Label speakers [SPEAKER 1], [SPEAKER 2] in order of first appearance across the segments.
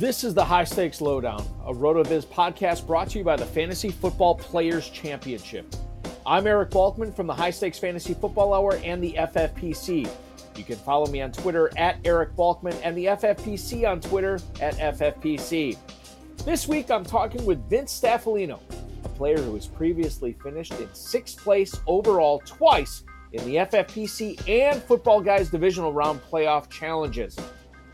[SPEAKER 1] This is the High Stakes Lowdown, a RotoViz podcast brought to you by the Fantasy Football Players Championship. I'm Eric Balkman from the High Stakes Fantasy Football Hour and the FFPC. You can follow me on Twitter at Eric Balkman and the FFPC on Twitter at FFPC. This week I'm talking with Vince Staffilino, a player who has previously finished in sixth place overall twice in the FFPC and Footballguys Divisional Round Playoff Challenges.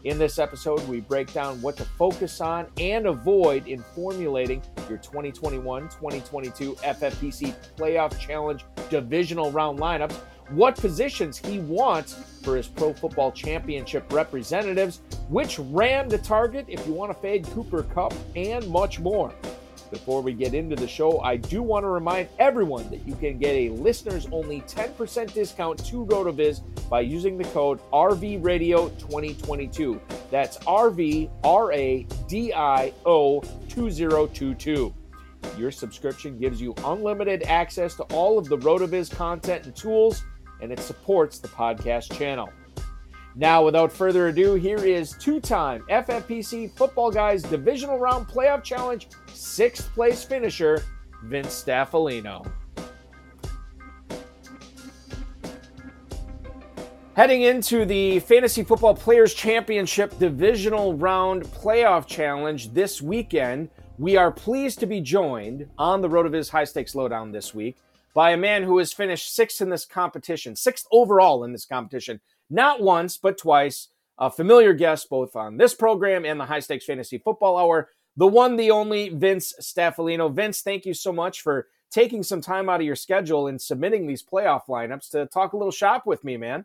[SPEAKER 1] In this episode, we break down what to focus on and avoid in formulating your 2021 2022 FFPC Playoff Challenge divisional round lineups, what positions he wants for his Pro Football Championship representatives, which ram to target if you want to fade Cooper Kupp, and much more. Before we get into the show, I do want to remind everyone that you can get a listeners only 10% discount to RotoViz by using the code RVRadio2022. That's RVRADIO2022. Your subscription gives you unlimited access to all of the RotoViz content and tools, and it supports the podcast channel. Now, without further ado, here is two time FFPC Footballguys Divisional Round Playoff Challenge sixth place finisher, Vince Staffilino. Heading into the Fantasy Football Players Championship Divisional Round Playoff Challenge this weekend, we are pleased to be joined on the RotoViz High Stakes Lowdown this week by a man who has finished sixth in this competition, sixth overall in this competition, not once, but twice. A familiar guest both on this program and the High Stakes Fantasy Football Hour, the one, the only Vince Staffilino. Vince, thank you so much for taking some time out of your schedule and submitting these playoff lineups to talk a little shop with me, man.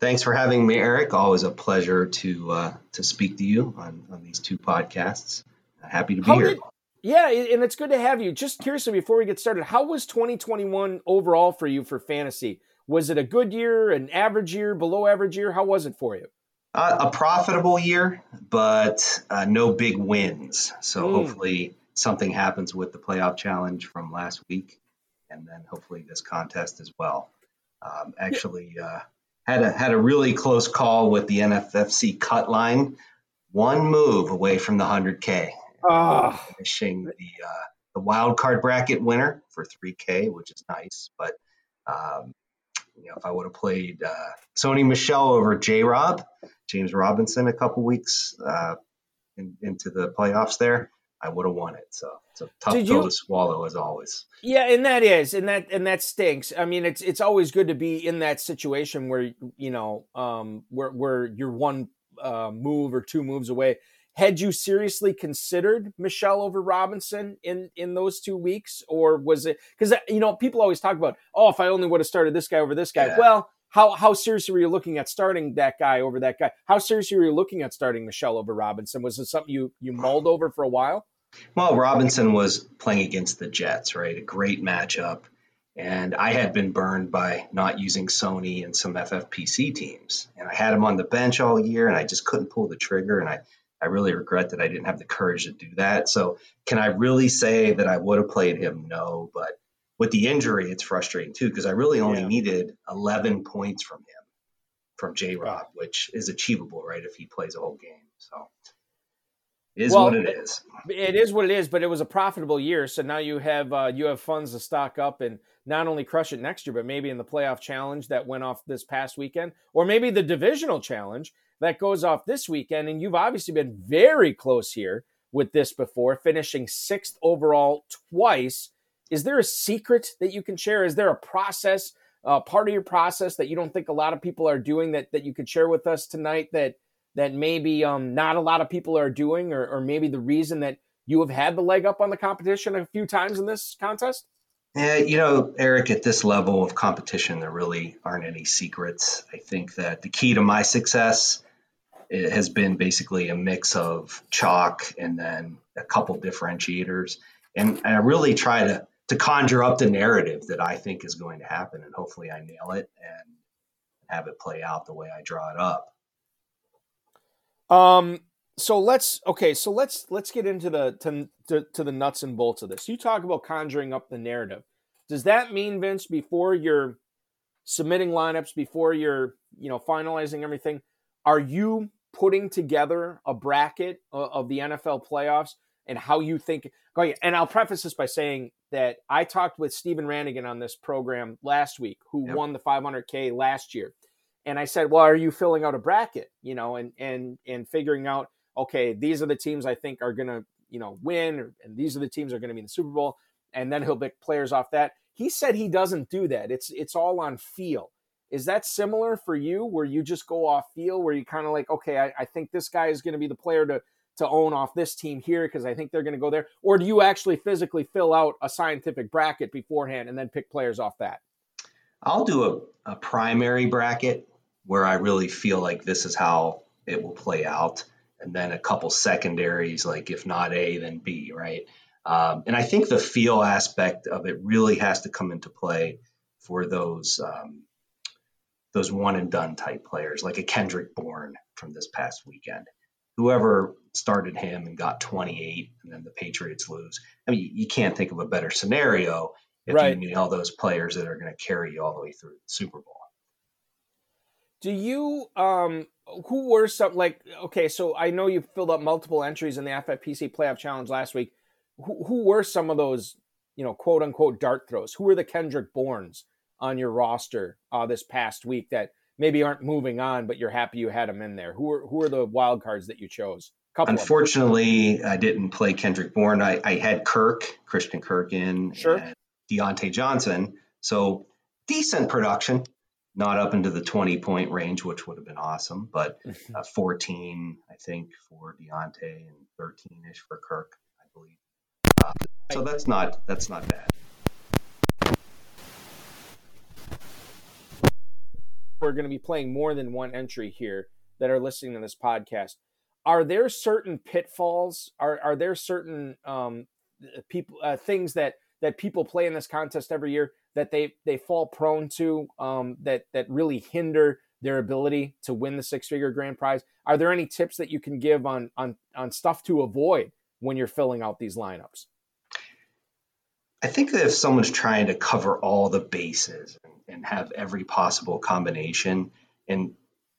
[SPEAKER 2] Thanks for having me, Eric. Always a pleasure to uh, to speak to you on, on these two podcasts. Happy to be
[SPEAKER 1] How
[SPEAKER 2] here.
[SPEAKER 1] Did, yeah, and it's good to have you. Just curious before we get started, how was 2021 overall for you for fantasy? Was it a good year, an average year, below average year? How was it for you?
[SPEAKER 2] Uh, a profitable year, but uh, no big wins. So mm. hopefully something happens with the playoff challenge from last week, and then hopefully this contest as well. Um, actually, uh, had a had a really close call with the NFFC cut line, one move away from the 100K, oh. Ah. finishing the uh, the wild card bracket winner for 3K, which is nice, but. Um, you know, if I would have played uh, Sony Michel over J Rob, James Robinson, a couple weeks uh, in, into the playoffs there, I would have won it. So it's a tough Did pill you, to swallow as always.
[SPEAKER 1] Yeah, and that is, and that and that stinks. I mean, it's it's always good to be in that situation where you know um, where where you're one uh, move or two moves away had you seriously considered Michel over Robinson in in those two weeks, or was it because uh, you know people always talk about oh if I only would have started this guy over this guy. Yeah. Well, how how seriously were you looking at starting that guy over that guy? How seriously were you looking at starting Michel over Robinson? Was it something you you mulled over for a while?
[SPEAKER 2] Well, Robinson was playing against the Jets, right? A great matchup. And I had been burned by not using Sony and some FFPC teams. And I had him on the bench all year and I just couldn't pull the trigger. And I I really regret that I didn't have the courage to do that. So, can I really say that I would have played him? No, but with the injury, it's frustrating too because I really only yeah. needed 11 points from him, from J Rob, which is achievable, right? If he plays a whole game. So it is well, what it is.
[SPEAKER 1] It is what it is, but it was a profitable year. So now you have uh, you have funds to stock up and not only crush it next year, but maybe in the playoff challenge that went off this past weekend, or maybe the divisional challenge that goes off this weekend. And you've obviously been very close here with this before, finishing sixth overall twice. Is there a secret that you can share? Is there a process, uh, part of your process that you don't think a lot of people are doing that that you could share with us tonight that that maybe um, not a lot of people are doing, or, or maybe the reason that you have had the leg up on the competition a few times in this contest?
[SPEAKER 2] Yeah, you know, Eric, at this level of competition, there really aren't any secrets. I think that the key to my success it has been basically a mix of chalk and then a couple differentiators. And, I really try to, to conjure up the narrative that I think is going to happen. And hopefully I nail it and have it play out the way I draw it up.
[SPEAKER 1] Um, so let's okay so let's let's get into the to, to, to, the nuts and bolts of this you talk about conjuring up the narrative does that mean vince before you're submitting lineups before you're you know finalizing everything are you putting together a bracket of the NFL playoffs and how you think. Oh, and I'll preface this by saying that I talked with Stephen Rannigan on this program last week, who yep. won the 500K last year. And I said, "Well, are you filling out a bracket? You know, and and and figuring out, okay, these are the teams I think are going to, you know, win, and these are the teams are going to be in the Super Bowl." And then he'll pick players off that. He said he doesn't do that. It's it's all on feel. Is that similar for you where you just go off feel, where you kind of like, okay, I, I think this guy is going to be the player to to own off this team here because I think they're going to go there? Or do you actually physically fill out a scientific bracket beforehand and then pick players off that?
[SPEAKER 2] I'll do a, a primary bracket where I really feel like this is how it will play out. And then a couple secondaries, like if not A, then B, right? Um, and I think the feel aspect of it really has to come into play for those um, those one and done type players, like a Kendrick Bourne from this past weekend. Whoever started him and got 28, and then the Patriots lose. I mean, you can't think of a better scenario if right. you need all those players that are going to carry you all the way through the Super Bowl.
[SPEAKER 1] Do you um who were some like okay, so I know you filled up multiple entries in the FFPC playoff challenge last week. Who, who were some of those, you know, quote unquote dart throws? Who were the Kendrick Bournes on your roster uh, this past week that maybe aren't moving on, but you're happy you had them in there? Who are who are the wild cards that you chose?
[SPEAKER 2] Couple Unfortunately, I didn't play Kendrick Bourne. I, I had Kirk, Christian Kirk in,
[SPEAKER 1] sure. and
[SPEAKER 2] Diontae Johnson. So decent production, not up into the 20 point range, which would have been awesome, but uh, 14, I think, for Diontae and 13 ish for Kirk, I believe. Uh, so that's not that's not bad.
[SPEAKER 1] We're going to be playing more than one entry here that are listening to this podcast. Are there certain pitfalls? Are are there certain um, people uh, things that that people play in this contest every year that they they fall prone to um, that that really hinder their ability to win the six figure grand prize? Are there any tips that you can give on on on stuff to avoid when you're filling out these lineups?
[SPEAKER 2] I think that if someone's trying to cover all the bases and have every possible combination and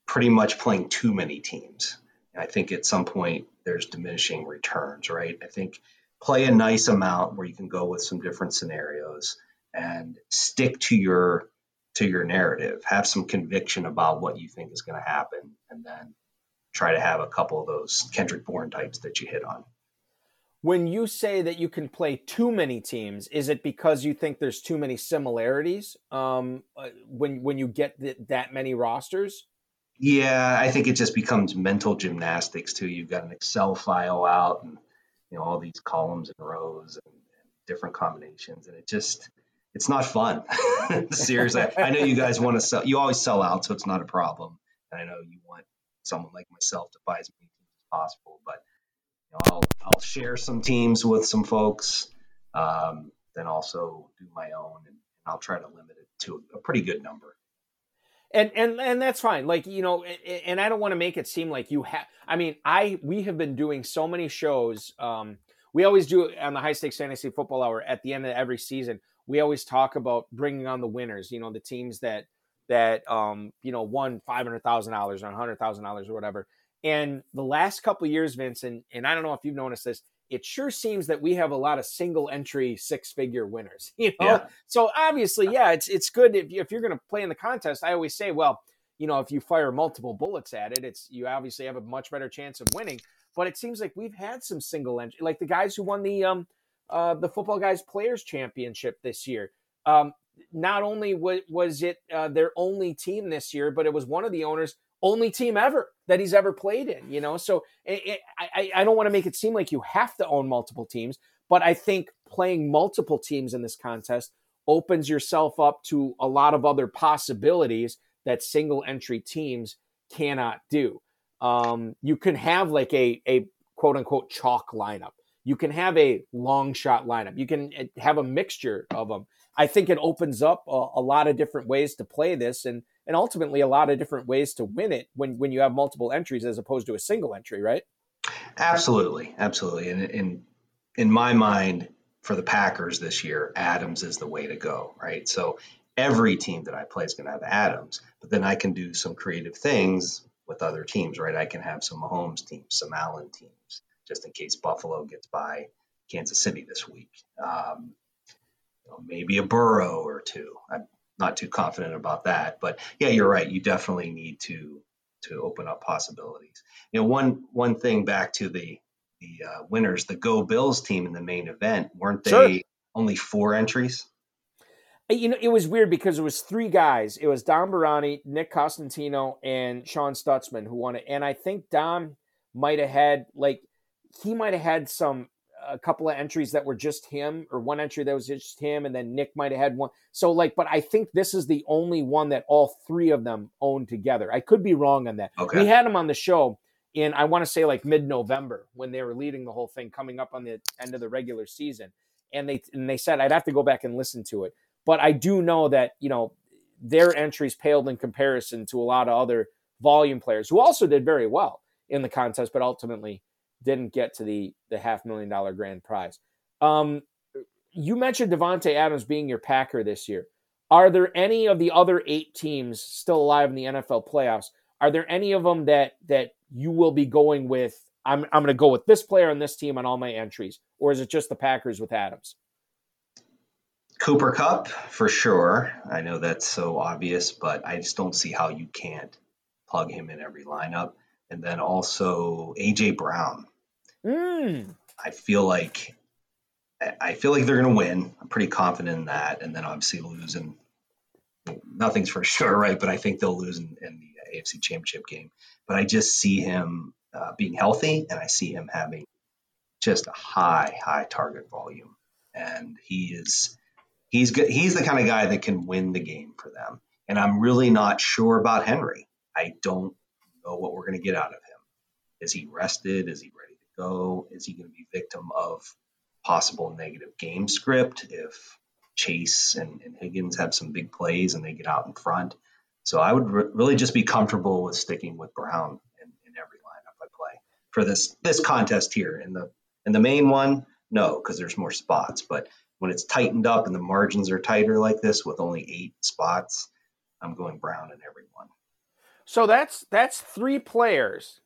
[SPEAKER 2] pretty much playing too many teams. I think at some point there's diminishing returns, right? I think play a nice amount where you can go with some different scenarios and stick to your to your narrative. Have some conviction about what you think is going to happen and then try to have a couple of those Kendrick Bourne types that you hit on
[SPEAKER 1] when you say that you can play too many teams, is it because you think there's too many similarities um, uh, when when you get th- that many rosters?
[SPEAKER 2] Yeah, I think it just becomes mental gymnastics too. You've got an Excel file out, and you know all these columns and rows and, and different combinations, and it just it's not fun. Seriously, I know you guys want to sell. You always sell out, so it's not a problem. And I know you want someone like myself to buy as many teams as possible, but I'll, I'll share some teams with some folks, um, then also do my own, and, I'll try to limit it to a pretty good number.
[SPEAKER 1] And and and that's fine. Like you know, and, and I don't want to make it seem like you have. I mean, I we have been doing so many shows. Um, we always do on the high stakes fantasy football hour at the end of every season. We always talk about bringing on the winners. You know, the teams that that um you know won five hundred thousand dollars or hundred thousand dollars or whatever. And the last couple years, Vince, and, and I don't know if you've noticed this, it sure seems that we have a lot of single entry six figure winners. You know, yeah. so obviously, yeah, it's it's good if, you, if you're going to play in the contest. I always say, well, you know, if you fire multiple bullets at it, it's you obviously have a much better chance of winning. But it seems like we've had some single entry, like the guys who won the um uh the Footballguys players championship this year. Um, not only was, was it uh, their only team this year, but it was one of the owners' only team ever that he's ever played in. You know, so it, it, I, I don't want to make it seem like you have to own multiple teams, but I think playing multiple teams in this contest opens yourself up to a lot of other possibilities that single entry teams cannot do. Um, you can have like a, a quote unquote chalk lineup. You can have a long shot lineup. You can eh, have a mixture of them. I think it opens up a, a, lot of different ways to play this and and ultimately a lot of different ways to win it when when you have multiple entries as opposed to a single entry, right?
[SPEAKER 2] Absolutely, absolutely. And in in my mind, for the Packers this year, Adams is the way to go, right? So every team that I play is going to have Adams, but then I can do some creative things with other teams, right? I can have some Mahomes teams, some Allen teams, just in case Buffalo gets by Kansas City this week. Um, you know, maybe a Burrow or two. I'm not too confident about that, but yeah, you're right. You definitely need to to open up possibilities. You know, one one thing back to the the uh, winners, the Go Bills team in the main event, weren't they sure. only four entries?
[SPEAKER 1] you know, it was weird because it was three guys. It was Dom Barani, Nick Costantino, and Sean Stutzman who won it. And I think Dom might have had like he might have had some a couple of entries that were just him, or one entry that was just him, and then Nick might have had one. So like, but I think this is the only one that all three of them own together. I could be wrong on that. Okay. We had him on the show in I want to say like mid November when they were leading the whole thing, coming up on the end of the regular season. And they and they said I'd have to go back and listen to it but I do know that, you know, their entries paled in comparison to a lot of other volume players who also did very well in the contest, but ultimately didn't get to the the half million dollar grand prize. Um, you mentioned Davante Adams being your Packer this year. Are there any of the other eight teams still alive in the NFL playoffs? Are there any of them that that you will be going with? I'm I'm going to go with this player on this team on all my entries, or is it just the Packers with Adams?
[SPEAKER 2] Cooper Kupp for sure. I know that's so obvious, but I just don't see how you can't plug him in every lineup. And then also AJ Brown. Mm. I feel like I feel like they're going to win. I'm pretty confident in that. And then obviously losing, nothing's for sure, right? But I think they'll lose in, in the AFC Championship game. But I just see him uh, being healthy, and I see him having just a high, high target volume. And he is he's good. He's the kind of guy that can win the game for them. And I'm really not sure about Henry. I don't know what we're going to get out of him. Is he rested? Is he ready to go? Is he going to be victim of possible negative game script if Chase and, and Higgins have some big plays and they get out in front? So I would re- really just be comfortable with sticking with Brown in, in every lineup I play for this this contest here. In the in the main one, no, because there's more spots. But when it's tightened up and the margins are tighter like this with only eight spots, I'm going Brown in every one.
[SPEAKER 1] So that's that's three players,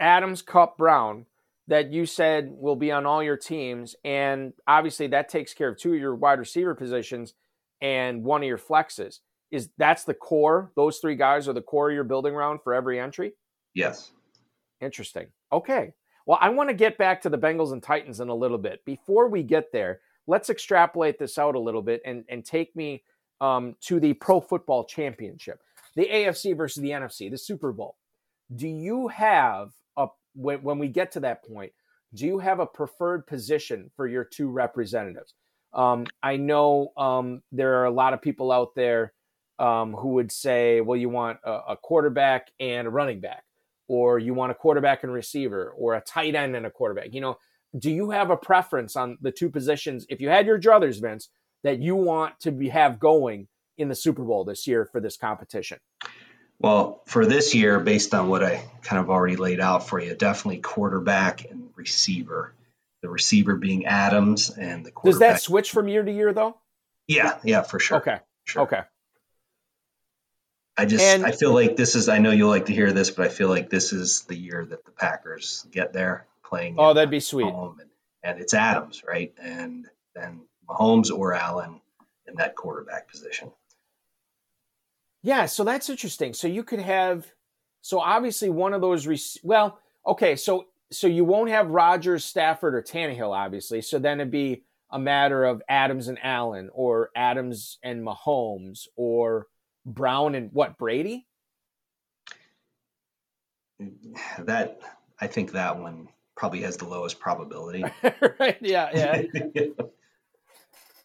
[SPEAKER 1] Adams, Kupp, Brown, that you said will be on all your teams, and obviously that takes care of two of your wide receiver positions and one of your flexes. Is that's the core? Those three guys are the core you're building around for every entry.
[SPEAKER 2] Yes.
[SPEAKER 1] Interesting. Okay. Well, I want to get back to the Bengals and Titans in a little bit. Before we get there, let's extrapolate this out a little bit and, and take me um, to the Pro Football Championship, the AFC versus the NFC, the Super Bowl. Do you have a when, when we get to that point? Do you have a preferred position for your two representatives? Um, I know um, there are a lot of people out there um, who would say, well, you want a, a, quarterback and a running back, or you want a quarterback and receiver, or a tight end and a quarterback. You know, do you have a preference on the two positions? If you had your druthers, Vince, that you want to be, have going in the Super Bowl this year for this competition?
[SPEAKER 2] Well, for this year, based on what I kind of already laid out for you, definitely quarterback and receiver. the receiver being Adams and the quarterback.
[SPEAKER 1] Does that switch from year to year though?
[SPEAKER 2] Yeah, yeah, for sure.
[SPEAKER 1] Okay.
[SPEAKER 2] Sure.
[SPEAKER 1] Okay.
[SPEAKER 2] I just and, I feel like this is I know you'll like to hear this, but I feel like this is the year that the Packers get there playing.
[SPEAKER 1] Oh, that'd be sweet.
[SPEAKER 2] And, and, it's Adams, right? And then Mahomes or Allen in that quarterback position.
[SPEAKER 1] Yeah, so that's interesting. So you could have so obviously one of those rec- well, okay, so so you won't have Rodgers, Stafford, or Tannehill, obviously. So then it'd be a matter of Adams and Allen, or Adams and Mahomes, or Brown and what Brady?
[SPEAKER 2] That I think that one probably has the lowest probability.
[SPEAKER 1] right? Yeah, yeah.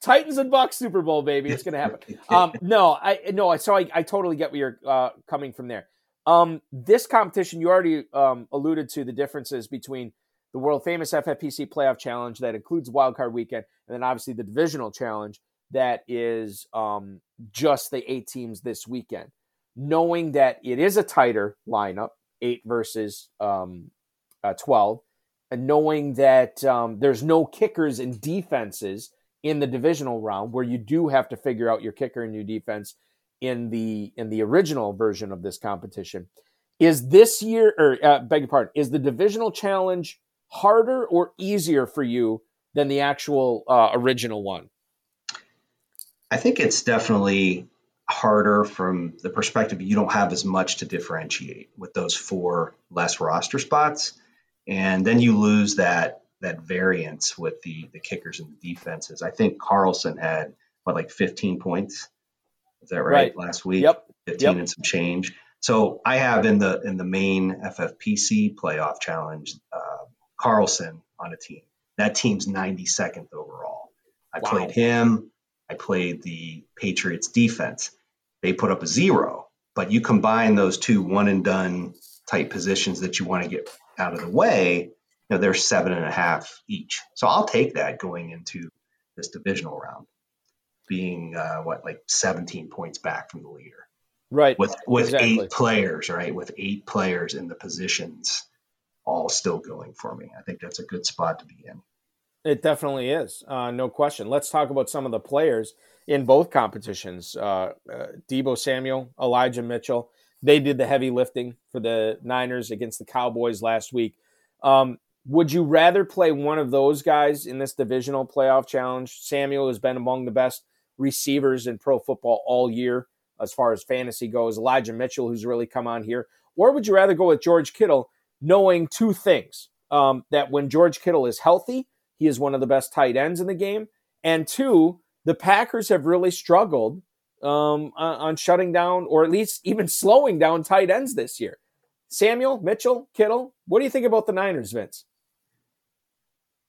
[SPEAKER 1] Titans and Bucs Super Bowl, baby. It's gonna happen. Um, no, I no. So I, I totally get where you're uh, coming from there. Um, this competition, you already um, alluded to the differences between the world famous FFPC Playoff Challenge that includes Wildcard Weekend, and then obviously the Divisional Challenge that is um, just the eight teams this weekend. Knowing that it is a tighter lineup, eight versus um, uh, 12, and knowing that um, there's no kickers and defenses in the divisional round where you do have to figure out your kicker and your defense in the in the original version of this competition. Is this year or uh, beg your pardon is the divisional challenge harder or easier for you than the actual uh, original one?
[SPEAKER 2] I think it's definitely harder from the perspective you don't have as much to differentiate with those four less roster spots, and then you lose that that variance with the the kickers and the defenses. I think Carlson had what like 15 points. Is that right? right. Last week,
[SPEAKER 1] yep.
[SPEAKER 2] 15
[SPEAKER 1] yep.
[SPEAKER 2] and some change. So I have in the in the main FFPC playoff challenge uh, Carlson on a team. That team's 92nd overall. I wow. played him. I played the Patriots defense. They put up a zero, but you combine those two one and done type positions that you want to get out of the way, you know, they're seven and a half each. So I'll take that going into this divisional round, being uh, what like 17 points back from the leader.
[SPEAKER 1] Right.
[SPEAKER 2] With with exactly. eight players, right? With eight players in the positions all still going for me. I think that's a good spot to be in.
[SPEAKER 1] It definitely is, uh, no question. Let's talk about some of the players in both competitions. Uh, uh, Deebo Samuel, Elijah Mitchell, they did the heavy lifting for the Niners against the Cowboys last week. Um, would you rather play one of those guys in this divisional playoff challenge? Samuel has been among the best receivers in pro football all year as far as fantasy goes. Elijah Mitchell, who's really come on here. Or would you rather go with George Kittle, knowing two things um, that when George Kittle is healthy, he is one of the best tight ends in the game. And two, the Packers have really struggled um, on shutting down or at least even slowing down tight ends this year. Samuel, Mitchell, Kittle, what do you think about the Niners, Vince?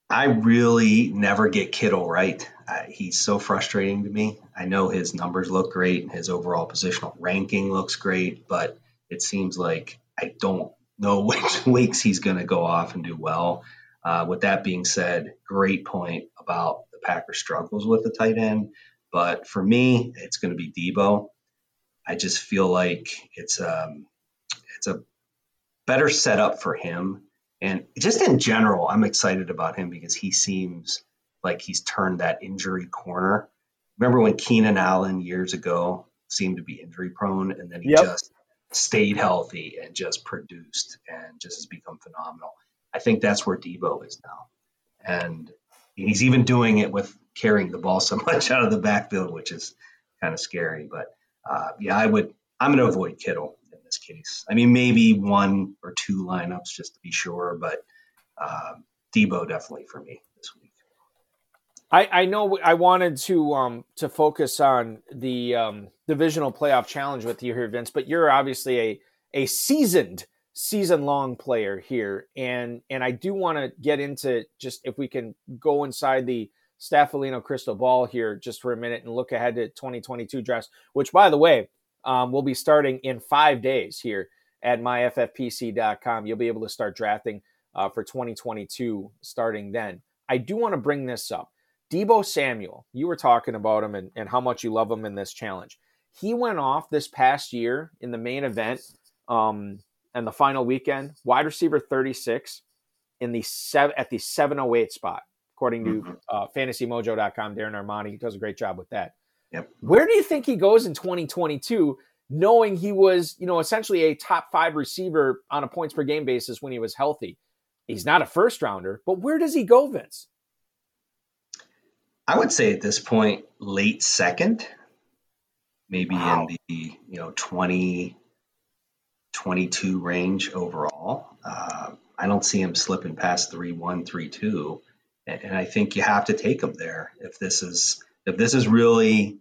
[SPEAKER 2] I really never get Kittle right. Uh, he's so frustrating to me. I know his numbers look great, his overall positional ranking looks great, but it seems like I don't know which weeks he's going to go off and do well. Uh, with that being said, great point about the Packers struggles with the tight end. But for me, it's going to be Deebo. I just feel like it's um, it's a better setup for him, and just in general, I'm excited about him because he seems like he's turned that injury corner. Remember when Keenan Allen years ago seemed to be injury prone, and then he yep. just stayed healthy and just produced and just has become phenomenal. I think that's where Deebo is now. And he's even doing it with carrying the ball so much out of the backfield, which is kind of scary. But uh, yeah, I would. I'm going to avoid Kittle case. I mean, maybe one or two lineups just to be sure, but uh, Deebo definitely for me this week.
[SPEAKER 1] I, I know I wanted to um, to focus on the um, divisional playoff challenge with you here, Vince, but you're obviously a a seasoned season long player here and and I do want to get into just if we can go inside the Staffilino crystal ball here just for a minute and look ahead to 2022 drafts which by the way um, will be starting in five days here at myffpc.com you'll be able to start drafting uh, for 2022 starting then I do want to bring this up Deebo Samuel you were talking about him and, and how much you love him in this challenge he went off this past year in the main event um, and the final weekend, wide receiver 36, in the seven at the 708 spot, according to mm-hmm. uh, fantasymojo.com. Darren Armani does a great job with that.
[SPEAKER 2] Yep.
[SPEAKER 1] Where do you think he goes in 2022, knowing he was, you know, essentially a top five receiver on a points per game basis when he was healthy? He's not a first rounder, but where does he go, Vince?
[SPEAKER 2] I would say at this point, late second, maybe wow. in the you know 20, 22 range overall. Uh, I don't see him slipping past three one, three two, and, and I think you have to take him there if this is if this is really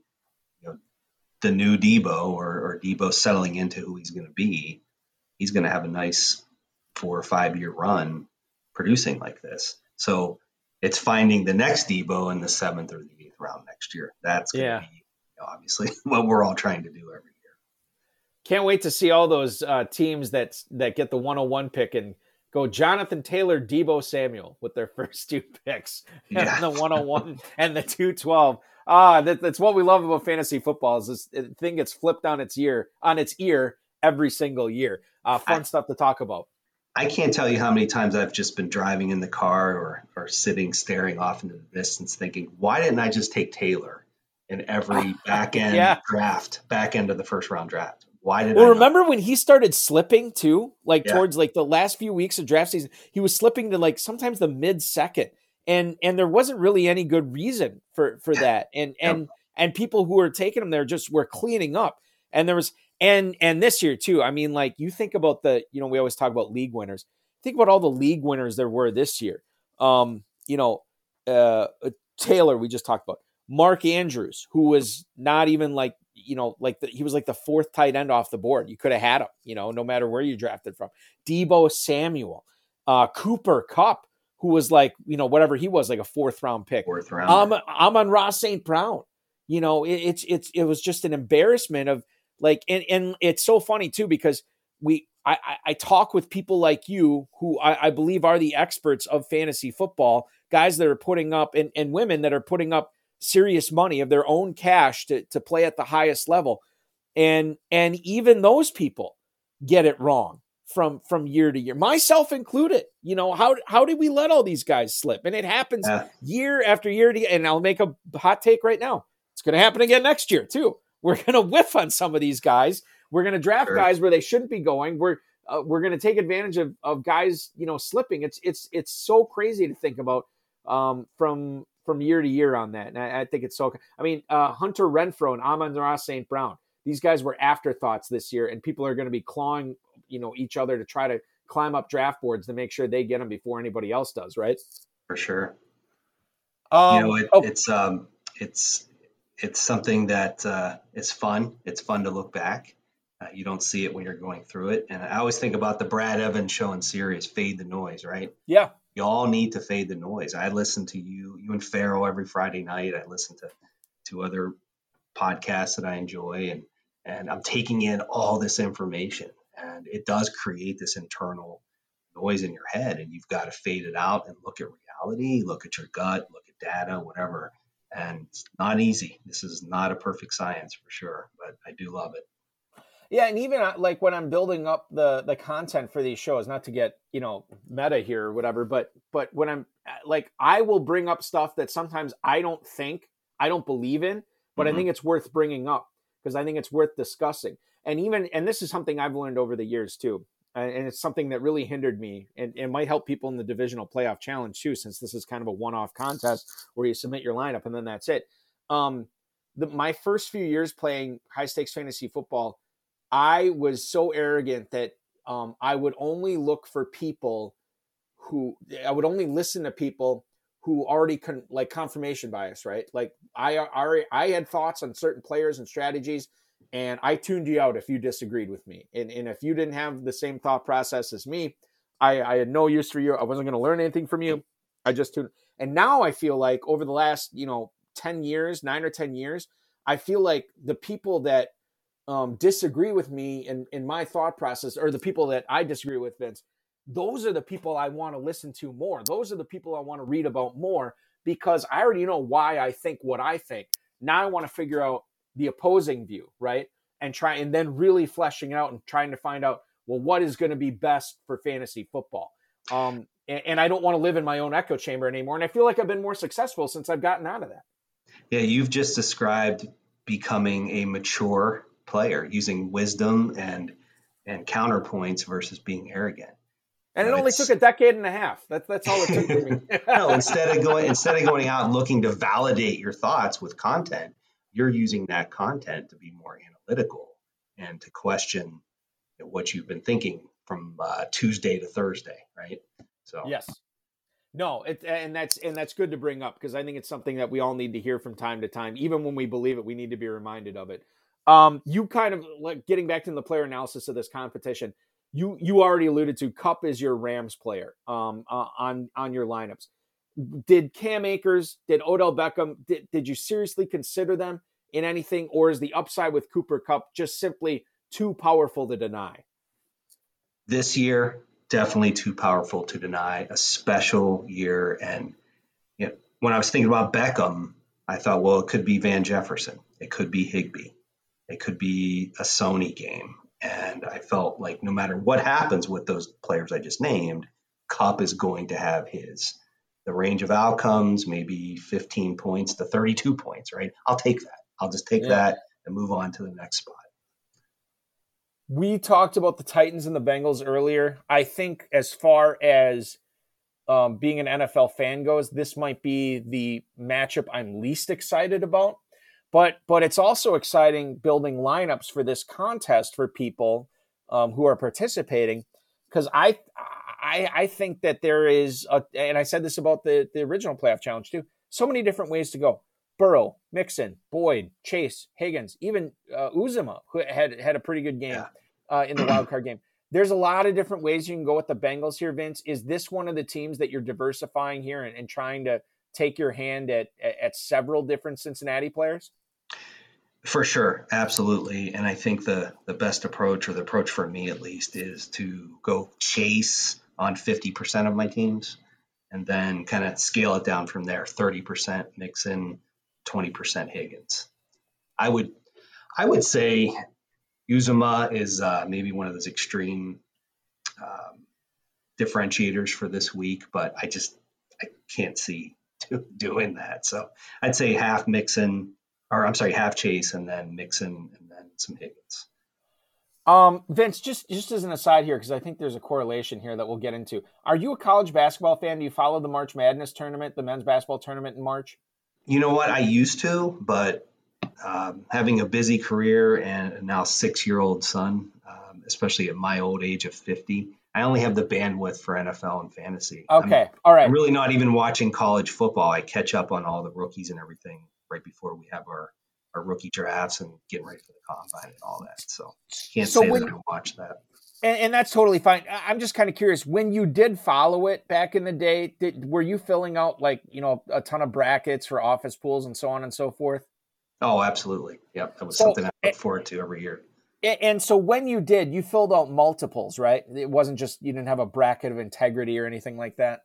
[SPEAKER 2] the new Deebo or, or Deebo settling into who he's going to be. He's going to have a nice four or five year run producing like this. So it's finding the next Deebo in the seventh or the eighth round next year. That's going to yeah. be obviously what we're all trying to do every year.
[SPEAKER 1] Can't wait to see all those uh, teams that that get the 101 pick and go Jonathan Taylor, Deebo Samuel with their first two picks, yeah. and the 101 and the 212. Ah, that, that's what we love about fantasy football is this thing gets flipped on its ear on its ear every single year. Uh, fun I, stuff to talk about.
[SPEAKER 2] I can't tell you how many times I've just been driving in the car or, or sitting staring off into the distance thinking, why didn't I just take Taylor in every back end yeah. draft, back end of the first round draft? Why did
[SPEAKER 1] well, I remember when he started slipping too, like yeah. towards like the last few weeks of draft season, he was slipping to like sometimes the mid second. And and there wasn't really any good reason for for that. And and yep. and people who were taking them there just were cleaning up. And there was and and this year too. I mean, like you think about the, you know, we always talk about league winners. Think about all the league winners there were this year. Um, you know, uh, Taylor, we just talked about. Mark Andrews, who was not even like, you know, like the, he was like the fourth tight end off the board. You could have had him, you know, no matter where you drafted from. Deebo Samuel, uh, Cooper Kupp, who was like, you know, whatever he was, like a fourth round pick.
[SPEAKER 2] Fourth round. Um,
[SPEAKER 1] Amon-Ra St. Brown. You know, it, it's it's it was just an embarrassment of like, and, and it's so funny too, because we, I, I talk with people like you who I, I believe are the experts of fantasy football, guys that are putting up and, and women that are putting up serious money of their own cash to, to play at the highest level. And, and even those people get it wrong from from year to year, myself included. You know how how did we let all these guys slip? And it happens yeah. year after year. To, and I'll make a hot take right now. It's going to happen again next year too. We're going to whiff on some of these guys. We're going to draft sure. guys where they shouldn't be going. We're uh, we're going to take advantage of, of guys, you know, slipping. It's it's it's so crazy to think about um, from from year to year on that. And I, I think it's so. I mean, uh, Hunter Renfrow and Amon-Ra St. Brown. These guys were afterthoughts this year, and people are going to be clawing, you know, each other to try to climb up draft boards to make sure they get them before anybody else does. Right?
[SPEAKER 2] For sure. Um, you know, it, oh. it's um, it's it's something that uh, is fun. It's fun to look back. Uh, you don't see it when you're going through it. And I always think about the Brad Evans show in Sirius, Fade the Noise, right?
[SPEAKER 1] Yeah.
[SPEAKER 2] You all need to fade the noise. I listen to you, you and Farrell every Friday night. I listen to to other podcasts that I enjoy, and and I'm taking in all this information, and it does create this internal noise in your head, and you've got to fade it out and look at reality, look at your gut, look at data, whatever, and it's not easy. This is not a perfect science for sure, but I do love it.
[SPEAKER 1] Yeah, and even uh, like when I'm building up the the content for these shows, not to get you know meta here or whatever, but but when I'm uh, like I will bring up stuff that sometimes I don't think I don't believe in, but mm-hmm. I think it's worth bringing up because I think it's worth discussing. And even and this is something I've learned over the years too and it's something that really hindered me and it might help people in the divisional playoff challenge too since this is kind of a one-off contest where you submit your lineup and then that's it um, the, my first few years playing high stakes fantasy football i was so arrogant that um, i would only look for people who i would only listen to people who already con- like confirmation bias right like i already i had thoughts on certain players and strategies and I tuned you out if you disagreed with me. And, and if you didn't have the same thought process as me, I, I had no use for you. I wasn't going to learn anything from you. I just tuned. And now I feel like over the last, you know, 10 years, nine or 10 years, I feel like the people that um, disagree with me in, in my thought process, or the people that I disagree with, Vince, those are the people I want to listen to more. Those are the people I want to read about more because I already know why I think what I think. Now I want to figure out the opposing view, right? And try and then really fleshing out and trying to find out well what is going to be best for fantasy football. Um, and, and I don't want to live in my own echo chamber anymore. And I feel like I've been more successful since I've gotten out of that.
[SPEAKER 2] Yeah, you've just described becoming a mature player using wisdom and and counterpoints versus being arrogant.
[SPEAKER 1] And it only took a decade and a half. That's that's all it took for me.
[SPEAKER 2] no, instead of going instead of going out and looking to validate your thoughts with content, you're using that content to be more analytical and to question what you've been thinking from uh, Tuesday to Thursday, right?
[SPEAKER 1] So yes, no, it, and that's and that's good to bring up because I think it's something that we all need to hear from time to time. Even when we believe it, we need to be reminded of it. Um, you kind of like getting back to the player analysis of this competition. You you already alluded to Kupp is your Rams player um, uh, on on your lineups. Did Cam Akers, did Odell Beckham, did, did you seriously consider them in anything, or is the upside with Cooper Kupp just simply too powerful to deny?
[SPEAKER 2] This year, definitely too powerful to deny. A special year, and you know, when I was thinking about Beckham, I thought, well, it could be Van Jefferson, it could be Higbee, it could be a Sony game, and I felt like no matter what happens with those players I just named, Kupp is going to have his. The range of outcomes, maybe 15 points to 32 points, right? I'll take that. I'll just take yeah. that and move on to the next spot.
[SPEAKER 1] We talked about the Titans and the Bengals earlier. I think as far as um, being an NFL fan goes, this might be the matchup I'm least excited about. But but it's also exciting building lineups for this contest for people um, who are participating because I, I I think that there is a, and I said this about the the original playoff challenge too. So many different ways to go. Burrow, Mixon, Boyd, Chase, Higgins, even uh, Uzomah, who had had a pretty good game yeah. uh, in the wild card game. There's a lot of different ways you can go with the Bengals here, Vince. Is this one of the teams that you're diversifying here and, and trying to take your hand at, at, at several different Cincinnati players?
[SPEAKER 2] For sure, absolutely. And I think the the best approach, or the approach for me at least, is to go chase on 50% of my teams and then kind of scale it down from there 30% Mixon, 20% Higgins. I would I would say Uzomah is uh, maybe one of those extreme um, differentiators for this week, but I just I can't see doing that. So I'd say half Mixon, or I'm sorry, half Chase, and then Mixon, and then some Higgins.
[SPEAKER 1] Um, Vince, just just as an aside here, because I think there's a correlation here that we'll get into. Are you a college basketball fan? Do you follow the March Madness tournament, the men's basketball tournament in March?
[SPEAKER 2] You know what? I used to, but um, having a busy career and now six year old son, um, especially at my old age of 50, I only have the bandwidth for NFL and fantasy.
[SPEAKER 1] Okay. I'm, all right.
[SPEAKER 2] I'm really not even watching college football. I catch up on all the rookies and everything right before we have our, our rookie drafts and getting ready for the combine and all that. So can't so say when, that I watch that
[SPEAKER 1] and, and, that's totally fine. I'm just kind of curious when you did follow it back in the day. Did, were you filling out like you know a ton of brackets for office pools and so on and so forth?
[SPEAKER 2] Oh, absolutely. Yep, that was so, something I look forward to every year.
[SPEAKER 1] And, and so when you did, you filled out multiples, right? It wasn't just you didn't have a bracket of integrity or anything like that.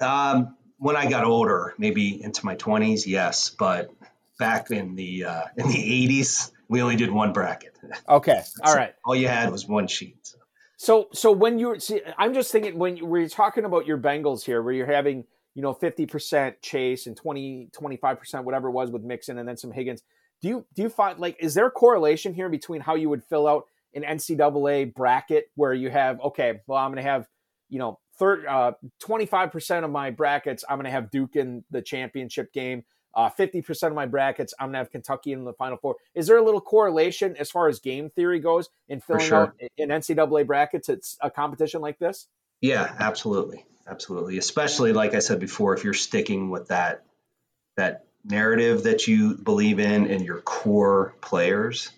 [SPEAKER 2] Um, when I got older, maybe into my 20s, yes, but back in the uh, in the 80s, we only did one bracket.
[SPEAKER 1] Okay. All so right.
[SPEAKER 2] All you had was one sheet. So.
[SPEAKER 1] so, so when you see, I'm just thinking when you, we're talking about your Bengals here, where you're having, you know, 50% Chase and 20, 25%, whatever it was with Mixon and then some Higgins. Do you, do you find like, is there a correlation here between how you would fill out an NCAA bracket where you have, okay, well, I'm going to have, you know, third, uh, 25% of my brackets, I'm going to have Duke in the championship game. Uh, 50% of my brackets, I'm going to have Kentucky in the Final Four. Is there a little correlation as far as game theory goes in filling sure. out in NCAA brackets? It's a competition like this?
[SPEAKER 2] Yeah, absolutely. Absolutely. Especially, like I said before, if you're sticking with that, that narrative that you believe in and your core players,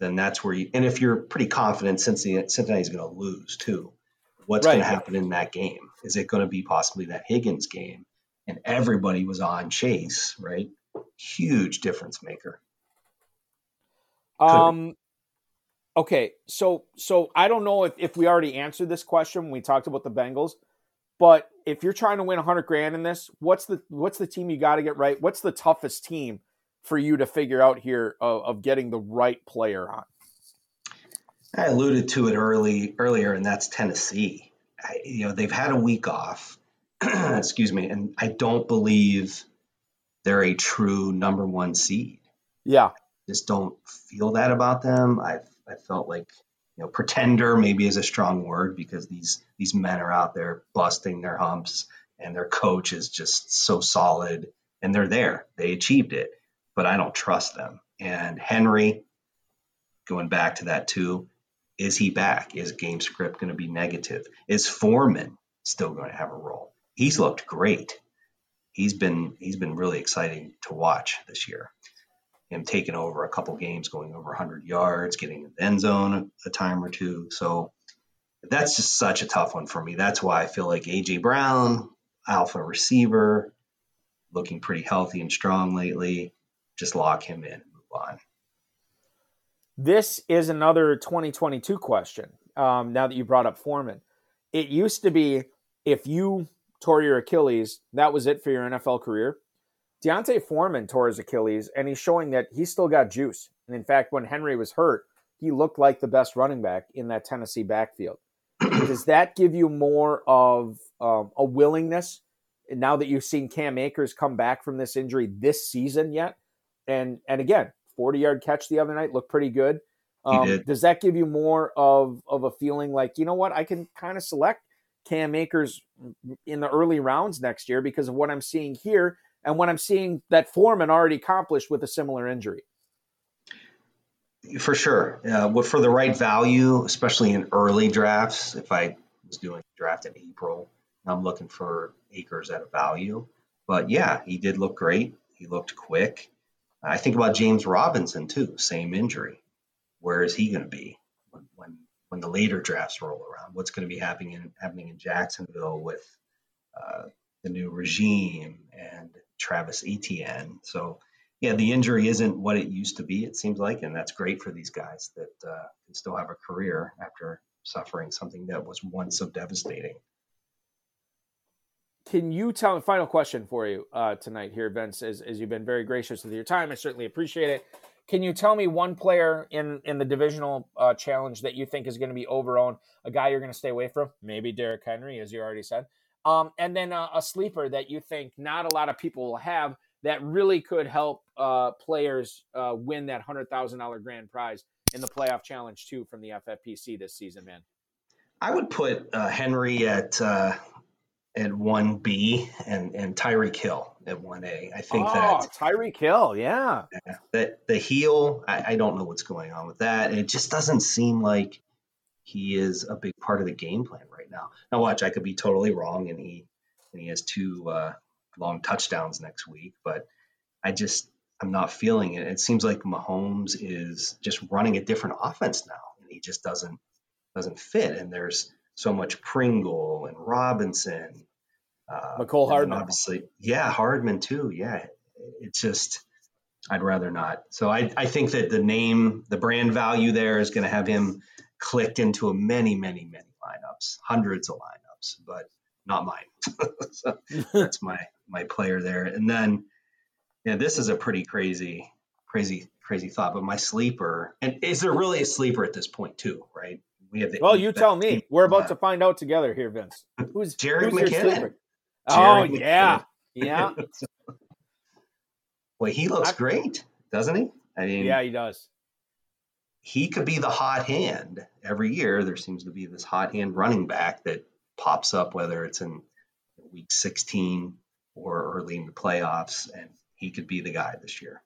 [SPEAKER 2] then that's where you, and if you're pretty confident Cincinnati, Cincinnati's going to lose too, what's right. going to happen in that game? Is it going to be possibly that Higgins game? and everybody was on Chase, right? Huge difference maker.
[SPEAKER 1] um okay, so so I don't know if, if we already answered this question when we talked about the Bengals, but if you're trying to win 100 grand in this, what's the what's the team you got to get right? What's the toughest team for you to figure out here of, of getting the right player on?
[SPEAKER 2] I alluded to it early earlier, and that's Tennessee. I, you know, they've had a week off. excuse me, and I don't believe they're a true number one seed.
[SPEAKER 1] Yeah,
[SPEAKER 2] just don't feel that about them. I I felt like you know pretender maybe is a strong word because these these men are out there busting their humps and their coach is just so solid and they're there. They achieved it, but I don't trust them. And Henry, going back to that too, is he back? Is game script going to be negative? Is Foreman still going to have a role? He's looked great. He's been he's been really exciting to watch this year. Him taking over a couple games, going over 100 yards, getting in the end zone a time or two. So that's just such a tough one for me. That's why I feel like AJ Brown, alpha receiver, looking pretty healthy and strong lately. Just lock him in and move on.
[SPEAKER 1] This is another 2022 question. Um, now that you brought up Foreman, it used to be if you tore your Achilles, that was it for your NFL career. D'Onta Foreman tore his Achilles, and he's showing that he's still got juice. And in fact, when Henry was hurt, he looked like the best running back in that Tennessee backfield. Does that give you more of um, a willingness now that you've seen Cam Akers come back from this injury this season yet? And and again, 40 yard catch the other night looked pretty good. Um, does that give you more of of a feeling like you know what I can kind of select Cam Akers in the early rounds next year because of what I'm seeing here and what I'm seeing that Foreman already accomplished with a similar injury?
[SPEAKER 2] For sure. Uh, for the right value, especially in early drafts, if I was doing a draft in April, I'm looking for Akers at a value. But yeah, he did look great. He looked quick. I think about James Robinson too, same injury. Where is he going to be when, when, when the later drafts roll around? What's going to be happening in, happening in Jacksonville with uh, the new regime and Travis Etienne? So yeah, the injury isn't what it used to be. It seems like, and that's great for these guys that uh, can still have a career after suffering something that was once so devastating.
[SPEAKER 1] Can you tell? Final question for you uh, tonight here, Vince. As, as you've been very gracious with your time, I certainly appreciate it. Can you tell me one player in in the divisional uh, challenge that you think is going to be overowned? A guy you're going to stay away from? Maybe Derrick Henry, as you already said. Um, and then uh, a sleeper that you think not a lot of people will have that really could help uh, players uh, win that hundred thousand dollar grand prize in the playoff challenge too from the FFPC this season, man.
[SPEAKER 2] I would put uh, Henry at at one B and and Tyreek Hill at one A. I think oh, that
[SPEAKER 1] Tyreek Hill, yeah.
[SPEAKER 2] yeah. That the heel, I, I, don't know what's going on with that, and it just doesn't seem like he is a big part of the game plan right now. Now, watch, I could be totally wrong, and he and he has two uh, long touchdowns next week, but I just I'm not feeling it. It seems like Mahomes is just running a different offense now, and he just doesn't doesn't fit. And there's so much Pringle and Robinson.
[SPEAKER 1] Uh, Mecole Hardman.
[SPEAKER 2] Obviously, yeah, Hardman too. Yeah, it's just I'd rather not. So I, I think that the name, the brand value there is going to have him clicked into a many, many, many lineups, hundreds of lineups, but not mine. so that's my my player there. And then, yeah, this is a pretty crazy, crazy, crazy thought. But my sleeper, and is there really a sleeper at this point too? Right?
[SPEAKER 1] We have the well, you tell me. We're about to find out together here, Vince.
[SPEAKER 2] Who's Jerick who's McKinnon?
[SPEAKER 1] Oh yeah, yeah.
[SPEAKER 2] well, he looks great, doesn't he?
[SPEAKER 1] I mean, yeah, he does.
[SPEAKER 2] He could be the hot hand every year. There seems to be this hot hand running back that pops up, whether it's in week 16 or early in the playoffs, and he could be the guy this year.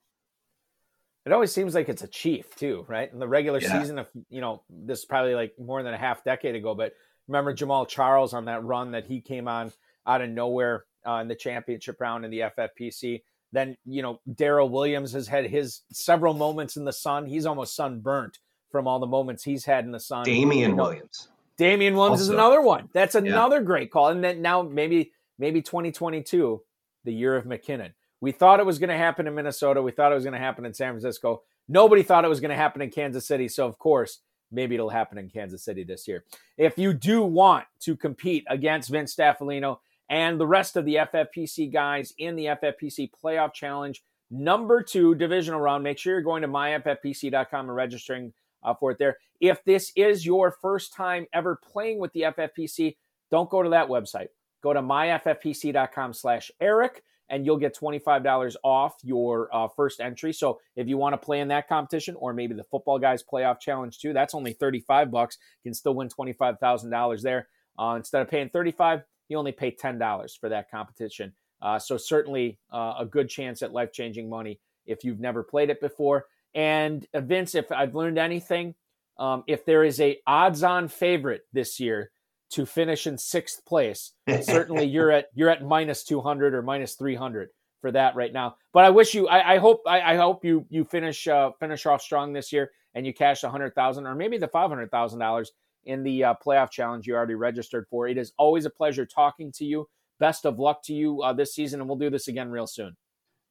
[SPEAKER 1] It always seems like it's a chief too, right? In the regular yeah. season of you know, this is probably like more than a half decade ago, but remember Jamaal Charles on that run that he came on out of nowhere uh, in the championship round in the FFPC. Then you know Darrel Williams has had his several moments in the sun. He's almost sunburnt from all the moments he's had in the sun.
[SPEAKER 2] Damien you know, Williams.
[SPEAKER 1] Damien Williams also. is another one. That's another yeah. great call. And then now maybe maybe 2022, the year of McKinnon. We thought it was going to happen in Minnesota. We thought it was going to happen in San Francisco. Nobody thought it was going to happen in Kansas City. So, of course, maybe it'll happen in Kansas City this year. If you do want to compete against Vince Staffilino and the rest of the FFPC guys in the FFPC Playoff Challenge, number two divisional round, make sure you're going to myffpc.com and registering uh, for it there. If this is your first time ever playing with the FFPC, don't go to that website. Go to myffpc.com slash Eric and you'll get $25 off your uh, first entry. So if you want to play in that competition or maybe the Footballguys playoff challenge too, that's only 35 bucks. You can still win $25,000 there. Uh, instead of paying 35, you only pay $10 for that competition. Uh, so certainly uh, a good chance at life-changing money if you've never played it before. And uh, Vince, if I've learned anything, um, if there is a odds-on favorite this year to finish in sixth place. Certainly, you're at you're at minus two hundred or minus three hundred for that right now. But I wish you, I, I hope, I, I, hope you you finish uh, finish off strong this year and you cash a hundred thousand or maybe the five hundred thousand dollars in the uh, playoff challenge you already registered for. It is always a pleasure talking to you. Best of luck to you uh, this season, and we'll do this again real soon.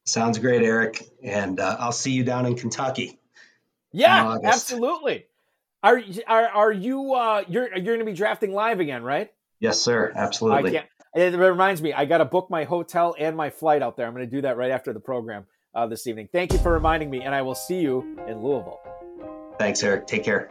[SPEAKER 2] Sounds great, Eric. And uh, I'll see you down in Kentucky.
[SPEAKER 1] Yeah, absolutely. Are are are you uh you're you're going to be drafting live again, right?
[SPEAKER 2] Yes, sir. Absolutely.
[SPEAKER 1] I can't. It reminds me, I got to book my hotel and my flight out there. I'm going to do that right after the program uh, this evening. Thank you for reminding me, and I will see you in Louisville.
[SPEAKER 2] Thanks, Eric. Take care.